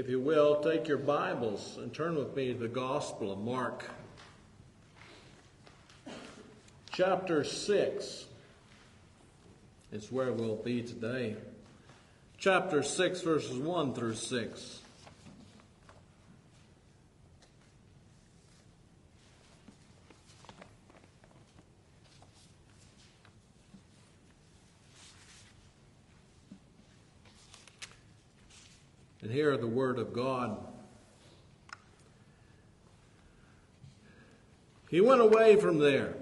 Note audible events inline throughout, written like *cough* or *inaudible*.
If you will, take your Bibles and turn with me to the Gospel of Mark, chapter 6 is where we'll be today. Chapter 6, verses 1 through 6. And hear the word of God. He went away from there,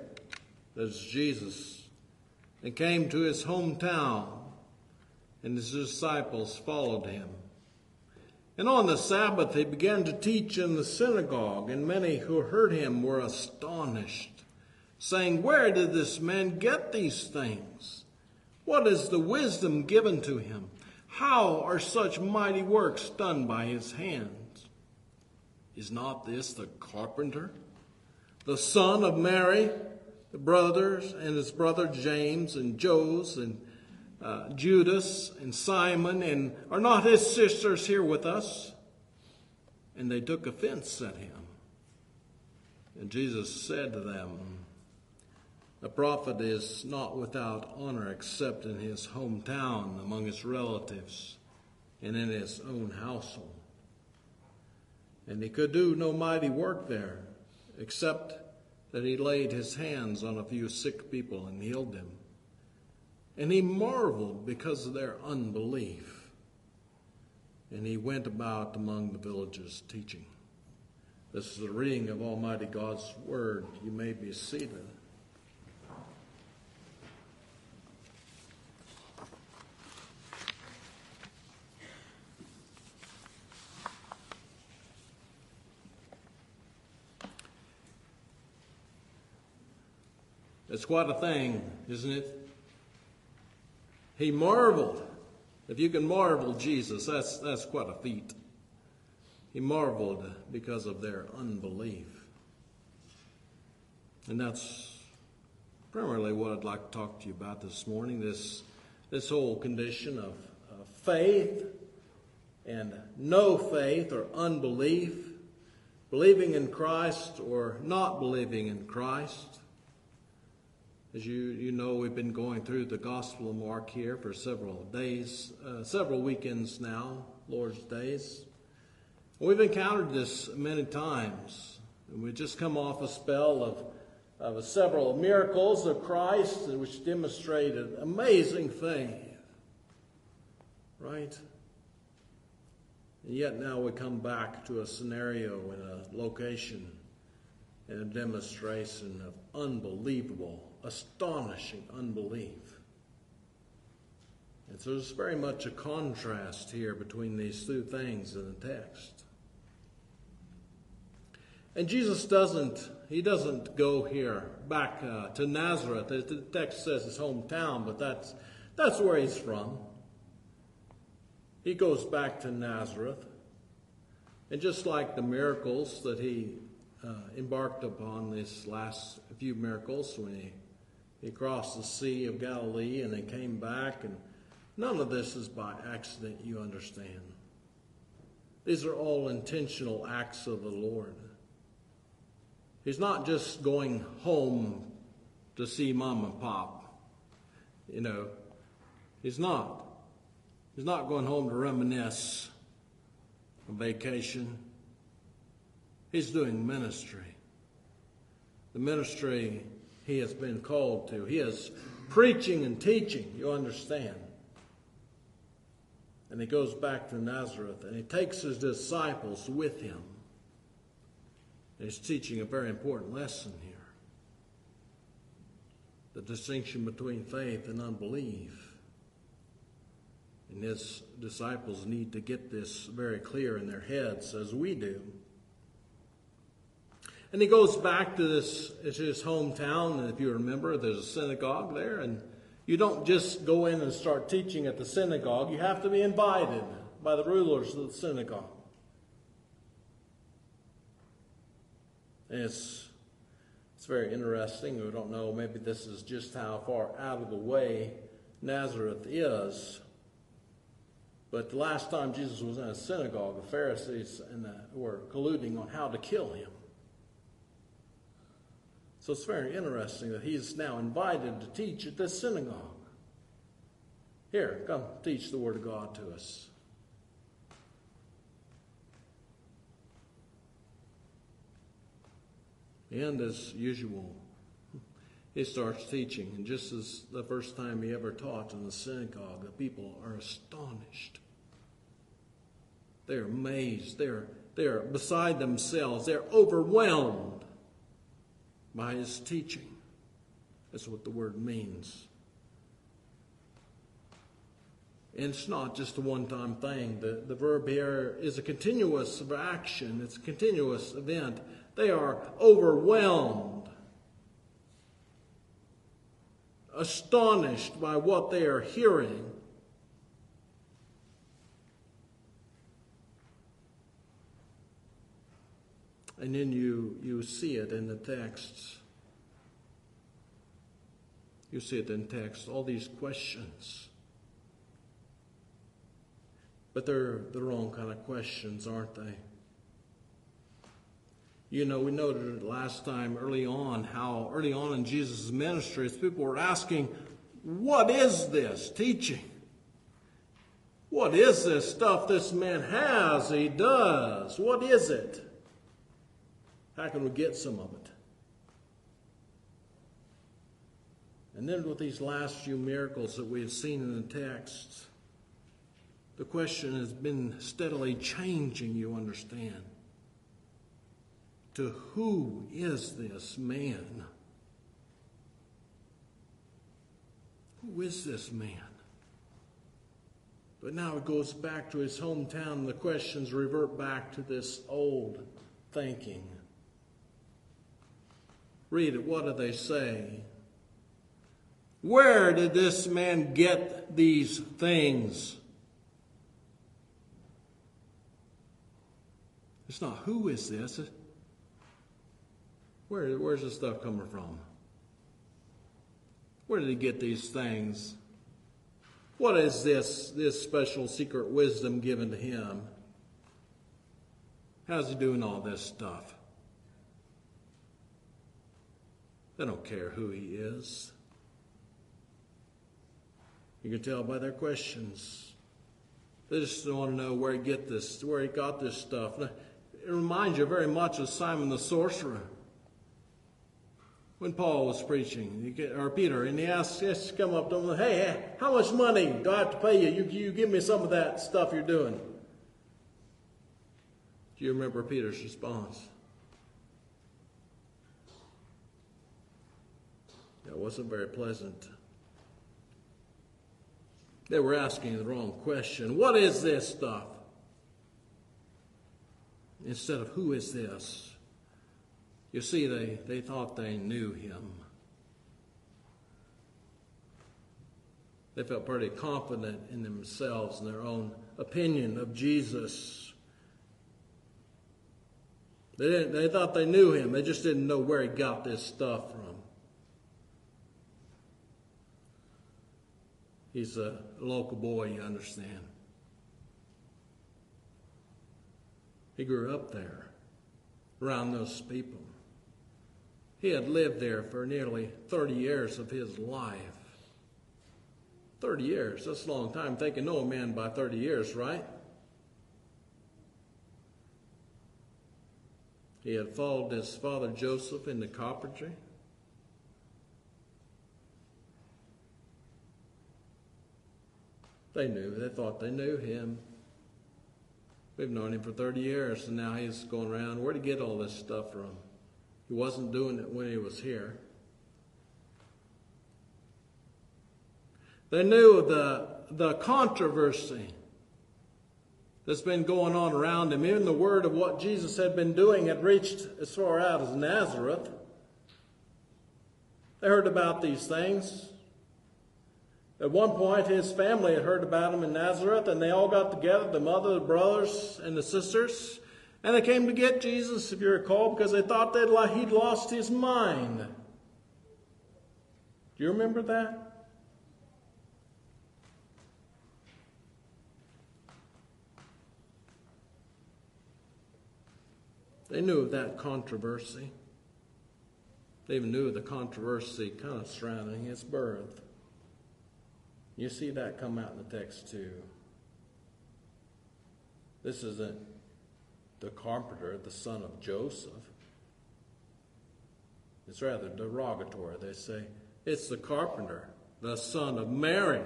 that's Jesus, and came to his hometown, and his disciples followed him. And on the Sabbath he began to teach in the synagogue, and many who heard him were astonished, saying, Where did this man get these things? What is the wisdom given to him? How are such mighty works done by his hands? Is not this the carpenter, the son of Mary, the brothers, and his brother James, and Joses, and uh, Judas, and Simon, and are not his sisters here with us? And they took offense at him. And Jesus said to them, a prophet is not without honor except in his hometown, among his relatives, and in his own household. And he could do no mighty work there, except that he laid his hands on a few sick people and healed them. And he marveled because of their unbelief. And he went about among the villages teaching. This is the reading of Almighty God's word. You may be seated. It's quite a thing, isn't it? He marveled. If you can marvel Jesus, that's, that's quite a feat. He marveled because of their unbelief. And that's primarily what I'd like to talk to you about this morning this, this whole condition of, of faith and no faith or unbelief, believing in Christ or not believing in Christ. As you, you know, we've been going through the Gospel of Mark here for several days, uh, several weekends now, Lord's days. We've encountered this many times. And we just come off a spell of, of several miracles of Christ which demonstrated amazing faith. Right? And yet now we come back to a scenario in a location and a demonstration of unbelievable astonishing unbelief. And so there's very much a contrast here between these two things in the text. And Jesus doesn't, he doesn't go here back uh, to Nazareth. The text says his hometown, but that's, that's where he's from. He goes back to Nazareth. And just like the miracles that he uh, embarked upon, these last few miracles, when he he crossed the Sea of Galilee and they came back, and none of this is by accident, you understand. These are all intentional acts of the Lord. He's not just going home to see mom and pop. You know, he's not. He's not going home to reminisce a vacation. He's doing ministry. The ministry he has been called to. He is preaching and teaching, you understand. And he goes back to Nazareth and he takes his disciples with him. And he's teaching a very important lesson here the distinction between faith and unbelief. And his disciples need to get this very clear in their heads as we do. And he goes back to this his hometown, and if you remember, there's a synagogue there, and you don't just go in and start teaching at the synagogue. You have to be invited by the rulers of the synagogue. And it's it's very interesting. We don't know. Maybe this is just how far out of the way Nazareth is. But the last time Jesus was in a synagogue, the Pharisees the, were colluding on how to kill him. So it's very interesting that he's now invited to teach at this synagogue. Here, come teach the Word of God to us. And as usual, he starts teaching. And just as the first time he ever taught in the synagogue, the people are astonished. They're amazed. They're, they're beside themselves. They're overwhelmed by his teaching. That's what the word means. And it's not just a one time thing. The, the verb here is a continuous action, it's a continuous event. They are overwhelmed, astonished by what they are hearing. And then you, you see it in the texts. You see it in text, all these questions. But they're the wrong kind of questions, aren't they? You know, we noted last time early on how early on in Jesus' ministry, people were asking, What is this teaching? What is this stuff this man has, he does? What is it? How can we get some of it? And then with these last few miracles that we have seen in the text, the question has been steadily changing, you understand. To who is this man? Who is this man? But now it goes back to his hometown, and the questions revert back to this old thinking. Read it. What do they say? Where did this man get these things? It's not who is this. Where, where's this stuff coming from? Where did he get these things? What is this, this special secret wisdom given to him? How's he doing all this stuff? They don't care who he is. You can tell by their questions. They just want to know where he get this, where he got this stuff. It reminds you very much of Simon the sorcerer when Paul was preaching, or Peter, and he asked, just come up to him, hey, how much money do I have to pay you? You, you give me some of that stuff you're doing. Do you remember Peter's response? It wasn't very pleasant. They were asking the wrong question. What is this stuff? Instead of who is this? You see, they, they thought they knew him. They felt pretty confident in themselves and their own opinion of Jesus. They, didn't, they thought they knew him, they just didn't know where he got this stuff from. He's a local boy, you understand. He grew up there around those people. He had lived there for nearly 30 years of his life. 30 years, that's a long time. They can know a man by 30 years, right? He had followed his father Joseph into carpentry. They knew, they thought they knew him. We've known him for 30 years, and now he's going around. Where'd he get all this stuff from? He wasn't doing it when he was here. They knew the, the controversy that's been going on around him. Even the word of what Jesus had been doing had reached as far out as Nazareth. They heard about these things. At one point, his family had heard about him in Nazareth, and they all got together the mother, the brothers, and the sisters. And they came to get Jesus, if you recall, because they thought that he'd lost his mind. Do you remember that? They knew of that controversy. They even knew of the controversy kind of surrounding his birth. You see that come out in the text too. This isn't the carpenter, the son of Joseph. It's rather derogatory. They say, it's the carpenter, the son of Mary.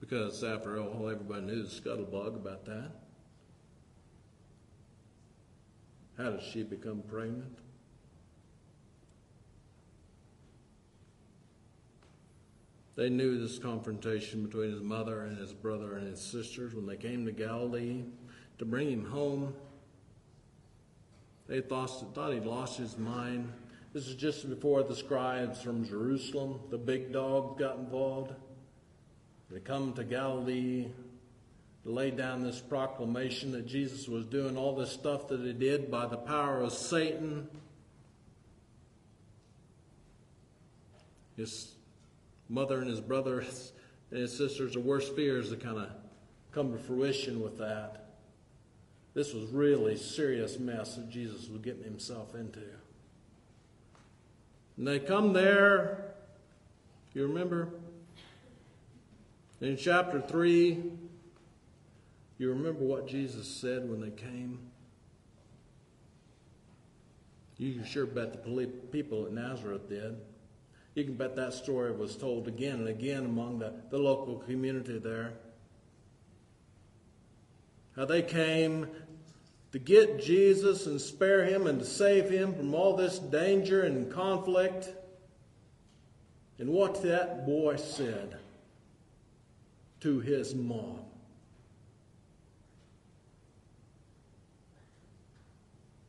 Because after all, everybody knew the scuttlebug about that. How did she become pregnant? They knew this confrontation between his mother and his brother and his sisters when they came to Galilee to bring him home. They thought, thought he'd lost his mind. This is just before the scribes from Jerusalem, the big dog, got involved. They come to Galilee to lay down this proclamation that Jesus was doing all this stuff that he did by the power of Satan. His mother and his brothers and his sisters' worst fears that kind of come to fruition with that. This was really serious mess that Jesus was getting himself into. And they come there, you remember? In chapter 3, you remember what Jesus said when they came? You can sure bet the people at Nazareth did. You can bet that story was told again and again among the, the local community there. How they came to get Jesus and spare him and to save him from all this danger and conflict. And what that boy said to his mom.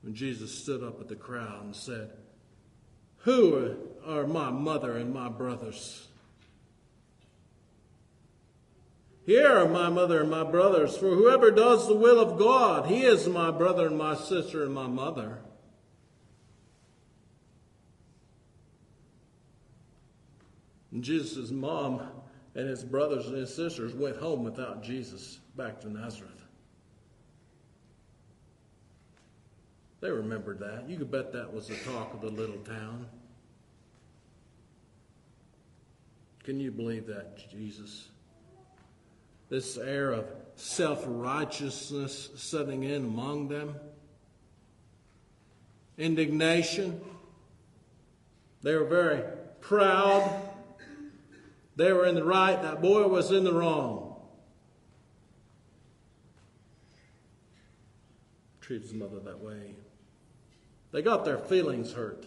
When Jesus stood up at the crowd and said, who are my mother and my brothers? Here are my mother and my brothers, for whoever does the will of God, he is my brother and my sister and my mother. And Jesus' mom and his brothers and his sisters went home without Jesus back to Nazareth. They remembered that. You could bet that was the talk of the little town. Can you believe that, Jesus? This air of self righteousness setting in among them, indignation. They were very proud. They were in the right, that boy was in the wrong. Treated his mother that way. They got their feelings hurt.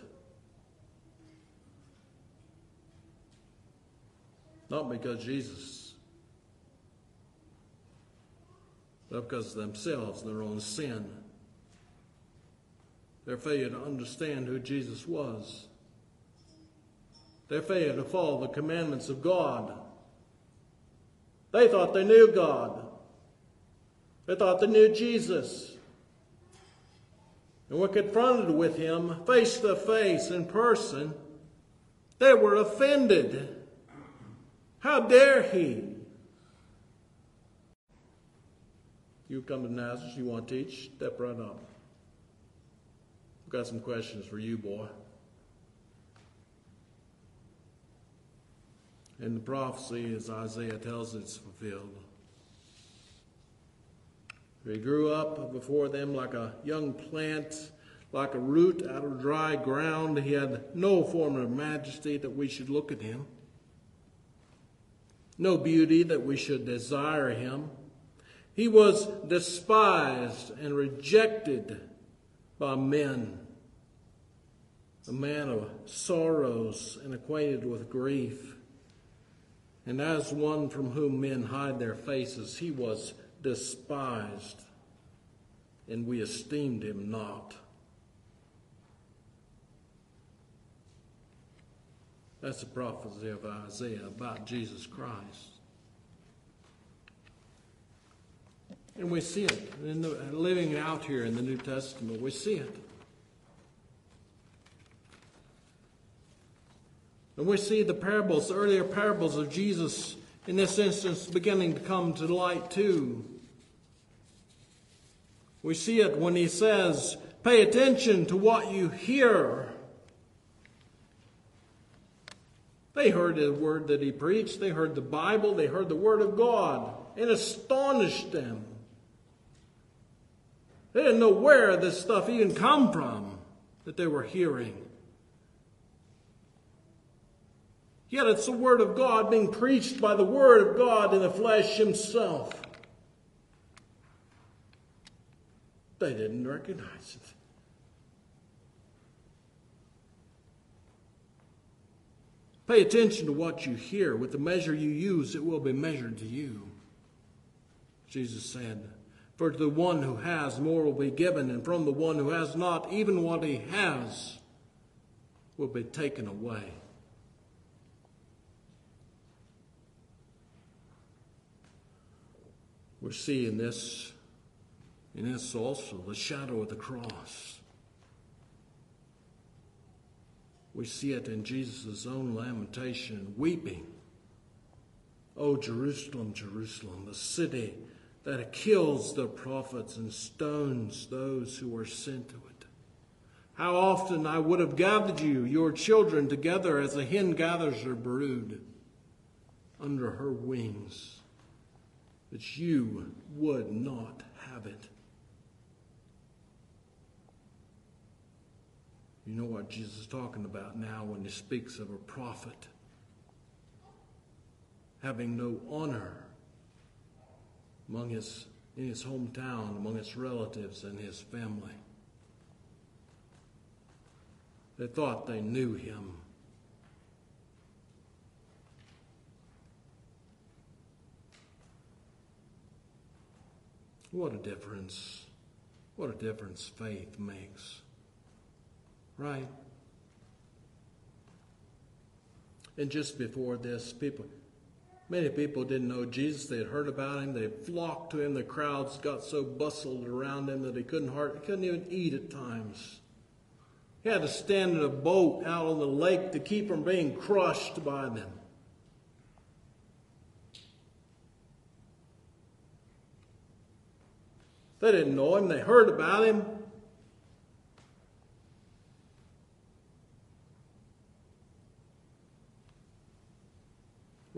Not because Jesus, but because themselves their own sin. Their failure to understand who Jesus was. Their failure to follow the commandments of God. They thought they knew God. They thought they knew Jesus and when confronted with him face to face in person, they were offended. How dare he? You come to Nazareth, you want to teach? Step right up. I've got some questions for you, boy. And the prophecy, as Isaiah tells, it's fulfilled. He grew up before them like a young plant, like a root out of dry ground. He had no form of majesty that we should look at him, no beauty that we should desire him. He was despised and rejected by men, a man of sorrows and acquainted with grief. And as one from whom men hide their faces, he was despised, and we esteemed him not. That's the prophecy of Isaiah about Jesus Christ. And we see it in the, living out here in the New Testament. We see it. And we see the parables, the earlier parables of Jesus in this instance beginning to come to light too. We see it when he says, Pay attention to what you hear. They heard the word that he preached, they heard the Bible, they heard the word of God. It astonished them. They didn't know where this stuff even come from that they were hearing. Yet it's the Word of God being preached by the Word of God in the flesh Himself. They didn't recognize it. Pay attention to what you hear. With the measure you use, it will be measured to you. Jesus said, For to the one who has, more will be given, and from the one who has not, even what he has will be taken away. We're seeing this, in this also, the shadow of the cross. We see it in Jesus' own lamentation, weeping. Oh, Jerusalem, Jerusalem, the city that kills the prophets and stones those who are sent to it. How often I would have gathered you, your children, together as a hen gathers her brood under her wings, but you would not have it. You know what Jesus is talking about now when he speaks of a prophet having no honor among his, in his hometown, among his relatives and his family. They thought they knew him. What a difference. What a difference faith makes. Right? And just before this, people, Many people didn't know Jesus. They had heard about him. They flocked to him. The crowds got so bustled around him that he couldn't hardly, he couldn't even eat at times. He had to stand in a boat out on the lake to keep from being crushed by them. They didn't know him. They heard about him.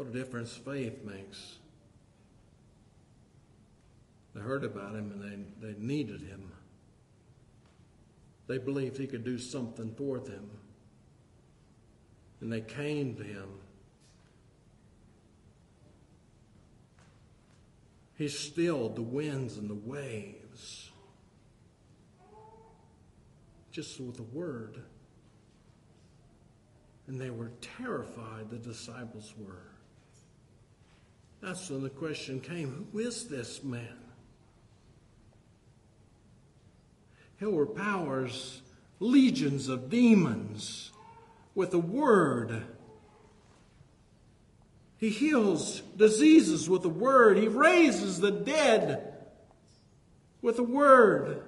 What a difference faith makes. They heard about him and they, they needed him. They believed he could do something for them. And they came to him. He stilled the winds and the waves just with a word. And they were terrified, the disciples were. That's when the question came who is this man? He overpowers legions of demons with a word. He heals diseases with a word. He raises the dead with a word.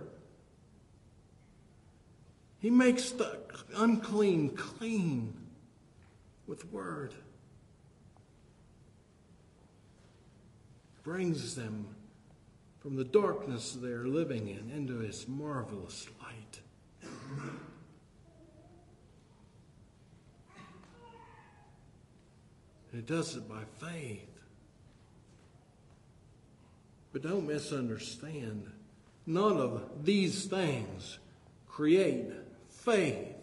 He makes the unclean clean with word. Brings them from the darkness they're living in into his marvelous light. And he does it by faith. But don't misunderstand. None of these things create faith.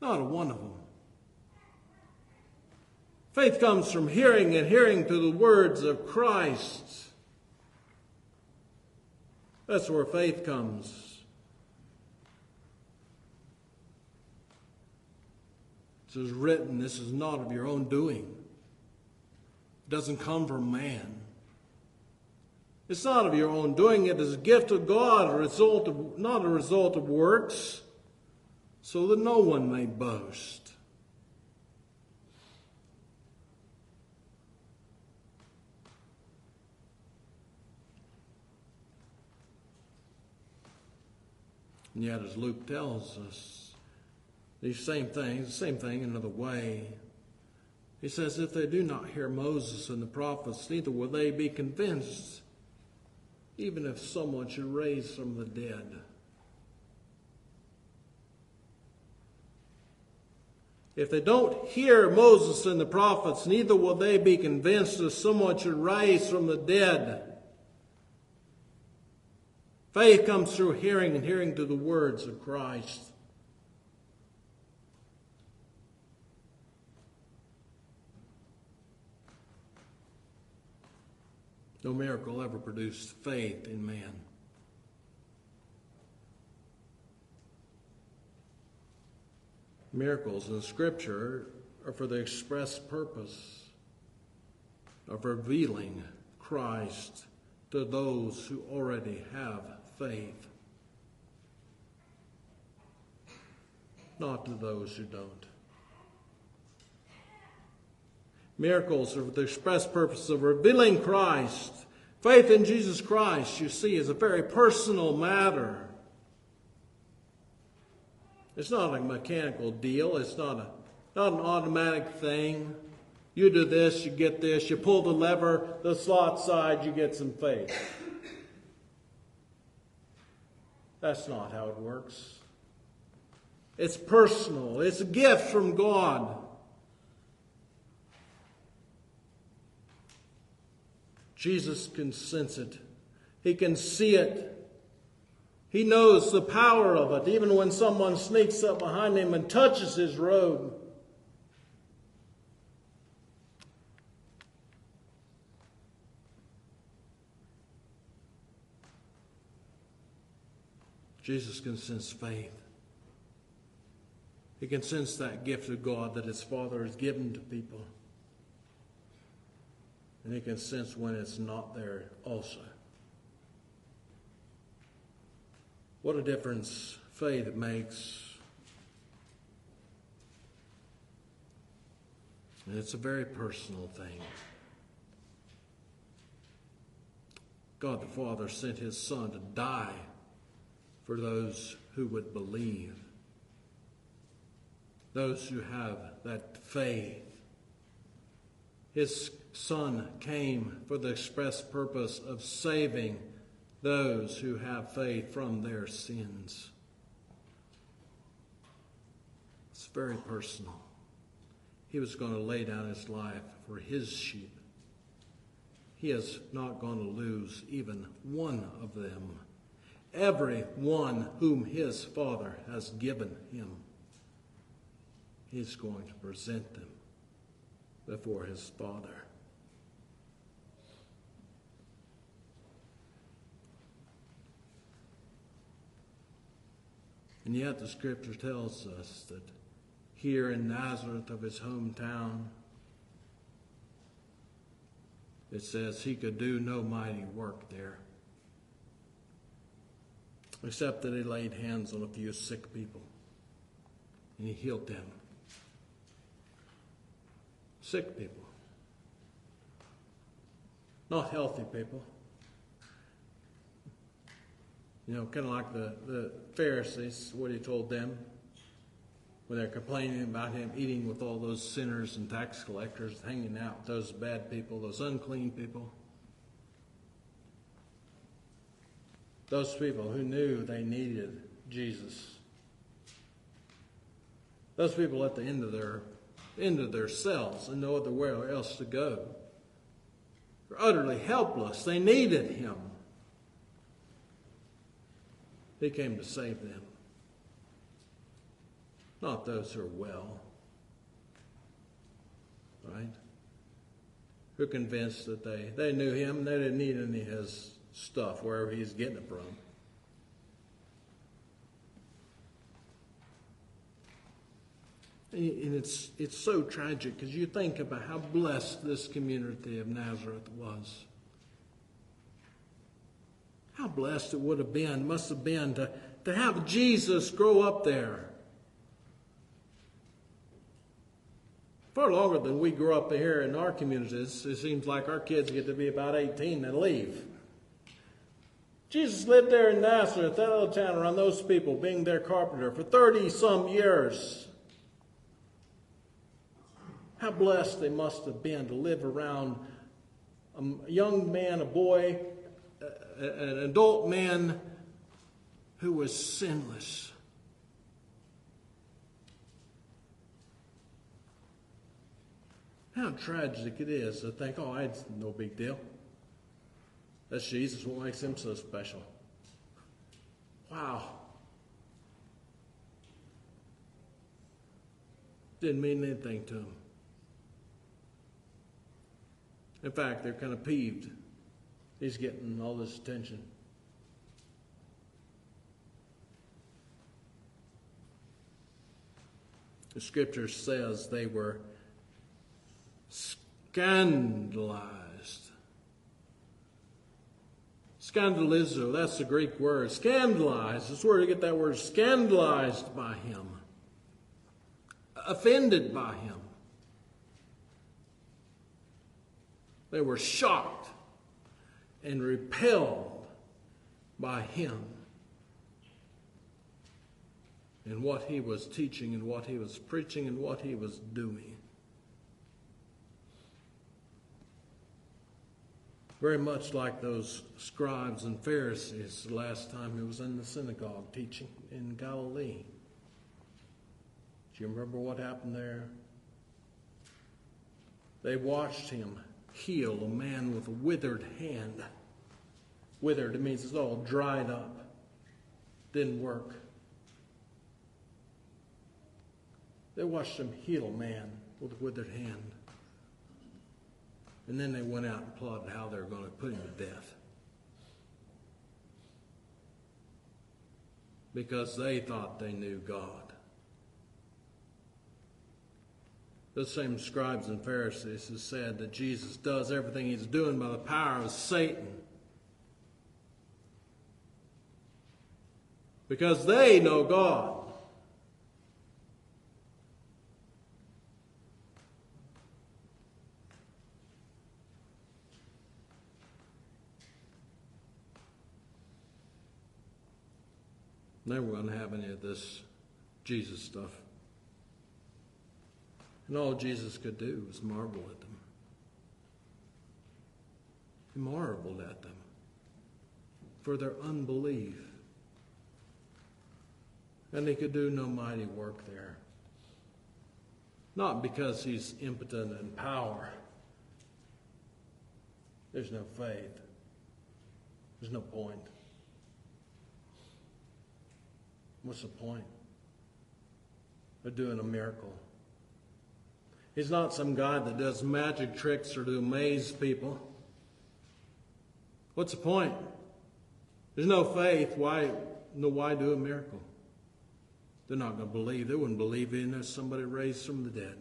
Not a one of them. Faith comes from hearing and hearing to the words of Christ. That's where faith comes. It is written, this is not of your own doing. It doesn't come from man. It's not of your own doing. It is a gift of God, a result of, not a result of works, so that no one may boast. And yet, as Luke tells us, these same things, the same thing in another way. He says, If they do not hear Moses and the prophets, neither will they be convinced. even if someone should raise from the dead. If they don't hear Moses and the prophets, neither will they be convinced if someone should rise from the dead. Faith comes through hearing and hearing to the words of Christ. No miracle ever produced faith in man. Miracles in Scripture are for the express purpose of revealing Christ to those who already have faith, not to those who don't. Miracles are the express purpose of revealing Christ. Faith in Jesus Christ, you see, is a very personal matter. It's not a mechanical deal. It's not a not an automatic thing. You do this, you get this. You pull the lever, the slot side, you get some faith. That's not how it works. It's personal. It's a gift from God. Jesus can sense it. He can see it. He knows the power of it, even when someone sneaks up behind him and touches his robe. Jesus can sense faith. He can sense that gift of God that his Father has given to people. And he can sense when it's not there also. What a difference faith makes. And it's a very personal thing. God the Father sent his Son to die for those who would believe, those who have that faith. His Son came for the express purpose of saving those who have faith from their sins. It's very personal. He was going to lay down his life for his sheep. He is not going to lose even one of them. Every one whom his Father has given him, he's going to present them before his Father. And yet the scripture tells us that here in Nazareth of his hometown, it says he could do no mighty work there, except that he laid hands on a few sick people and he healed them. Sick people, not healthy people. You know, kind of like the, the Pharisees, what he told them when they're complaining about him eating with all those sinners and tax collectors, hanging out with those bad people, those unclean people. Those people who knew they needed Jesus. Those people at the end of their end of their selves and no other way else to go. They're utterly helpless. They needed him. He came to save them, not those who are well. Right? Who convinced that they, they knew him, they didn't need any of his stuff, wherever he's getting it from. And it's, it's so tragic because you think about how blessed this community of Nazareth was. How blessed it would have been, must have been to, to have Jesus grow up there. Far longer than we grew up here in our communities. It seems like our kids get to be about 18 and leave. Jesus lived there in Nazareth, that little town around those people, being their carpenter for 30 some years. How blessed they must have been to live around a young man, a boy, an adult man who was sinless. How tragic it is to think, oh, it's no big deal. That's Jesus. What makes him so special? Wow. Didn't mean anything to him. In fact, they're kind of peeved. He's getting all this attention. The scripture says they were scandalized. Scandalizo, that's the Greek word. Scandalized, that's where you get that word scandalized by him, offended by him. They were shocked and repelled by him and what he was teaching and what he was preaching and what he was doing. Very much like those scribes and Pharisees the last time he was in the synagogue teaching in Galilee. Do you remember what happened there? They watched him heal a man with a withered hand. Withered, it means it's all dried up. Didn't work. They watched him heal a man with a withered hand. And then they went out and plotted how they were going to put him to death. Because they thought they knew God. The same scribes and Pharisees have said that Jesus does everything he's doing by the power of Satan. Because they know God. Never going to have any of this Jesus stuff. And all Jesus could do was marvel at them. He marveled at them for their unbelief. And he could do no mighty work there. Not because he's impotent in power. There's no faith. There's no point. What's the point of doing a miracle? He's not some guy that does magic tricks or to amaze people. What's the point? There's no faith. Why, no, why do a miracle? They're not going to believe. They wouldn't believe in there's somebody raised from the dead.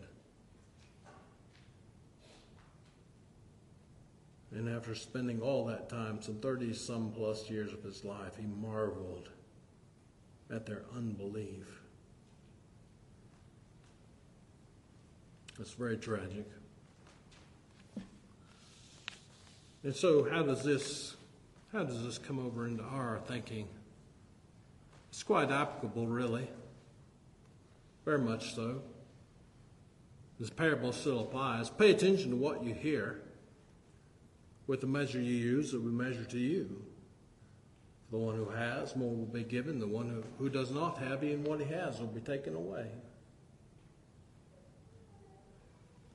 And after spending all that time, some 30 some plus years of his life, he marveled at their unbelief. It's very tragic. And so how does this how does this come over into our thinking? It's quite applicable really. Very much so. This parable still applies. Pay attention to what you hear. With the measure you use, it will measure to you. The one who has, more will be given. The one who, who does not have, even what he has will be taken away.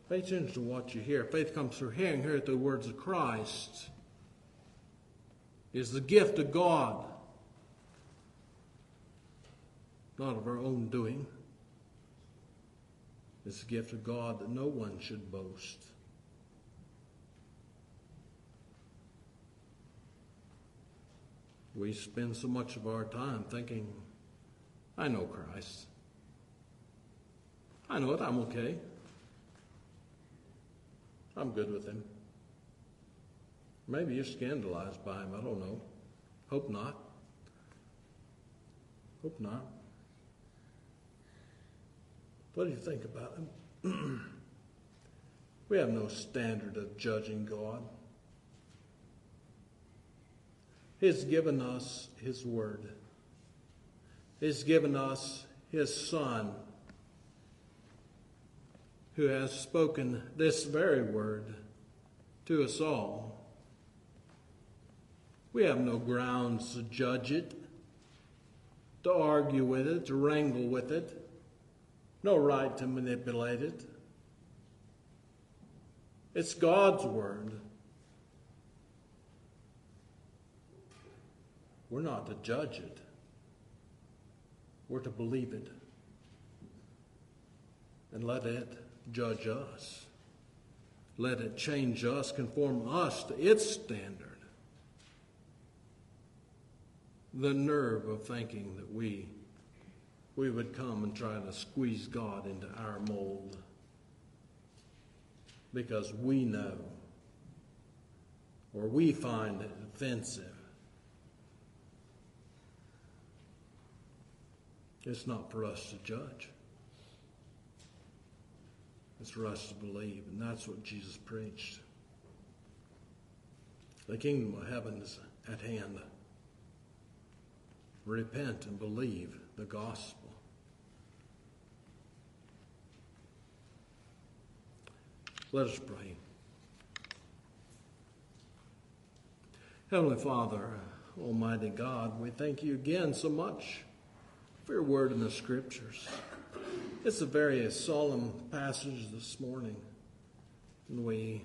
Pay attention to what you hear. Faith comes through hearing, hear the words of Christ. Is the gift of God, not of our own doing. It's the gift of God that no one should boast. We spend so much of our time thinking, I know Christ. I know it, I'm okay. I'm good with him. Maybe you're scandalized by him. I don't know. Hope not. Hope not. What do you think about him? *clears throat* we have no standard of judging God. He's given us His Word. He's given us His Son who has spoken this very word to us all. We have no grounds to judge it, to argue with it, to wrangle with it, no right to manipulate it. It's God's Word. We're not to judge it, we're to believe it and let it judge us. Let it change us, conform us to its standard. The nerve of thinking that we, we would come and try to squeeze God into our mold because we know or we find it offensive. It's not for us to judge. It's for us to believe, and that's what Jesus preached. The kingdom of heaven is at hand. Repent and believe the gospel. Let us pray. Heavenly Father, Almighty God, we thank you again so much for your word in the scriptures. It's a very solemn passage this morning, and we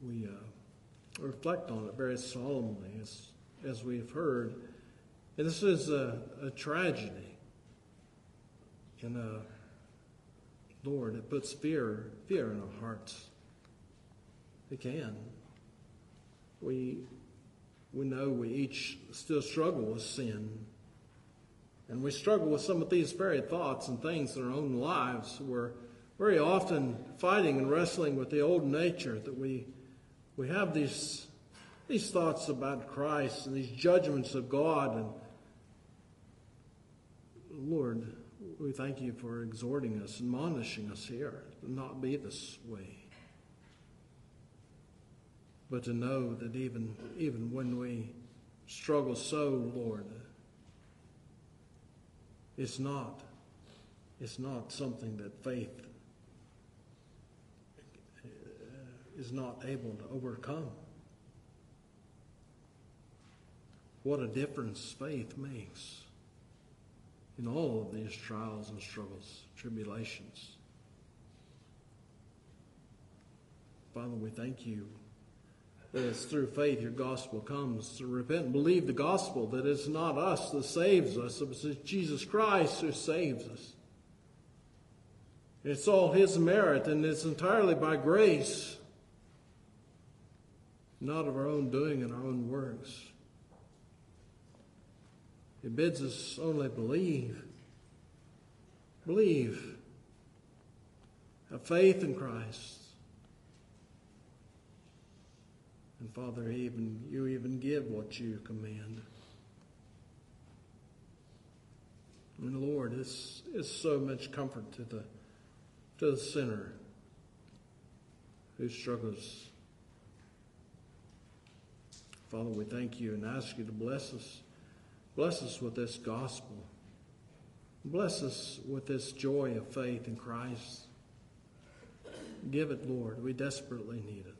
we uh, reflect on it very solemnly as as we've heard. And this is a, a tragedy, and a Lord, it puts fear fear in our hearts. It can. We we know we each still struggle with sin and we struggle with some of these very thoughts and things in our own lives. We're very often fighting and wrestling with the old nature that we we have these these thoughts about Christ and these judgments of God and Lord, we thank you for exhorting us, admonishing us here to not be this way. But to know that even even when we struggle so, Lord, it's not. It's not something that faith uh, is not able to overcome. What a difference faith makes in all of these trials and struggles, tribulations. Father, we thank you that it's through faith your gospel comes. To repent and believe the gospel, that it's not us that saves us, it's Jesus Christ who saves us. It's all his merit, and it's entirely by grace, not of our own doing and our own works. It bids us only believe. Believe. Have faith in Christ. And Father, even you even give what you command. And Lord, this is so much comfort to the to the sinner who struggles. Father, we thank you and ask you to bless us. Bless us with this gospel. Bless us with this joy of faith in Christ. Give it, Lord. We desperately need it.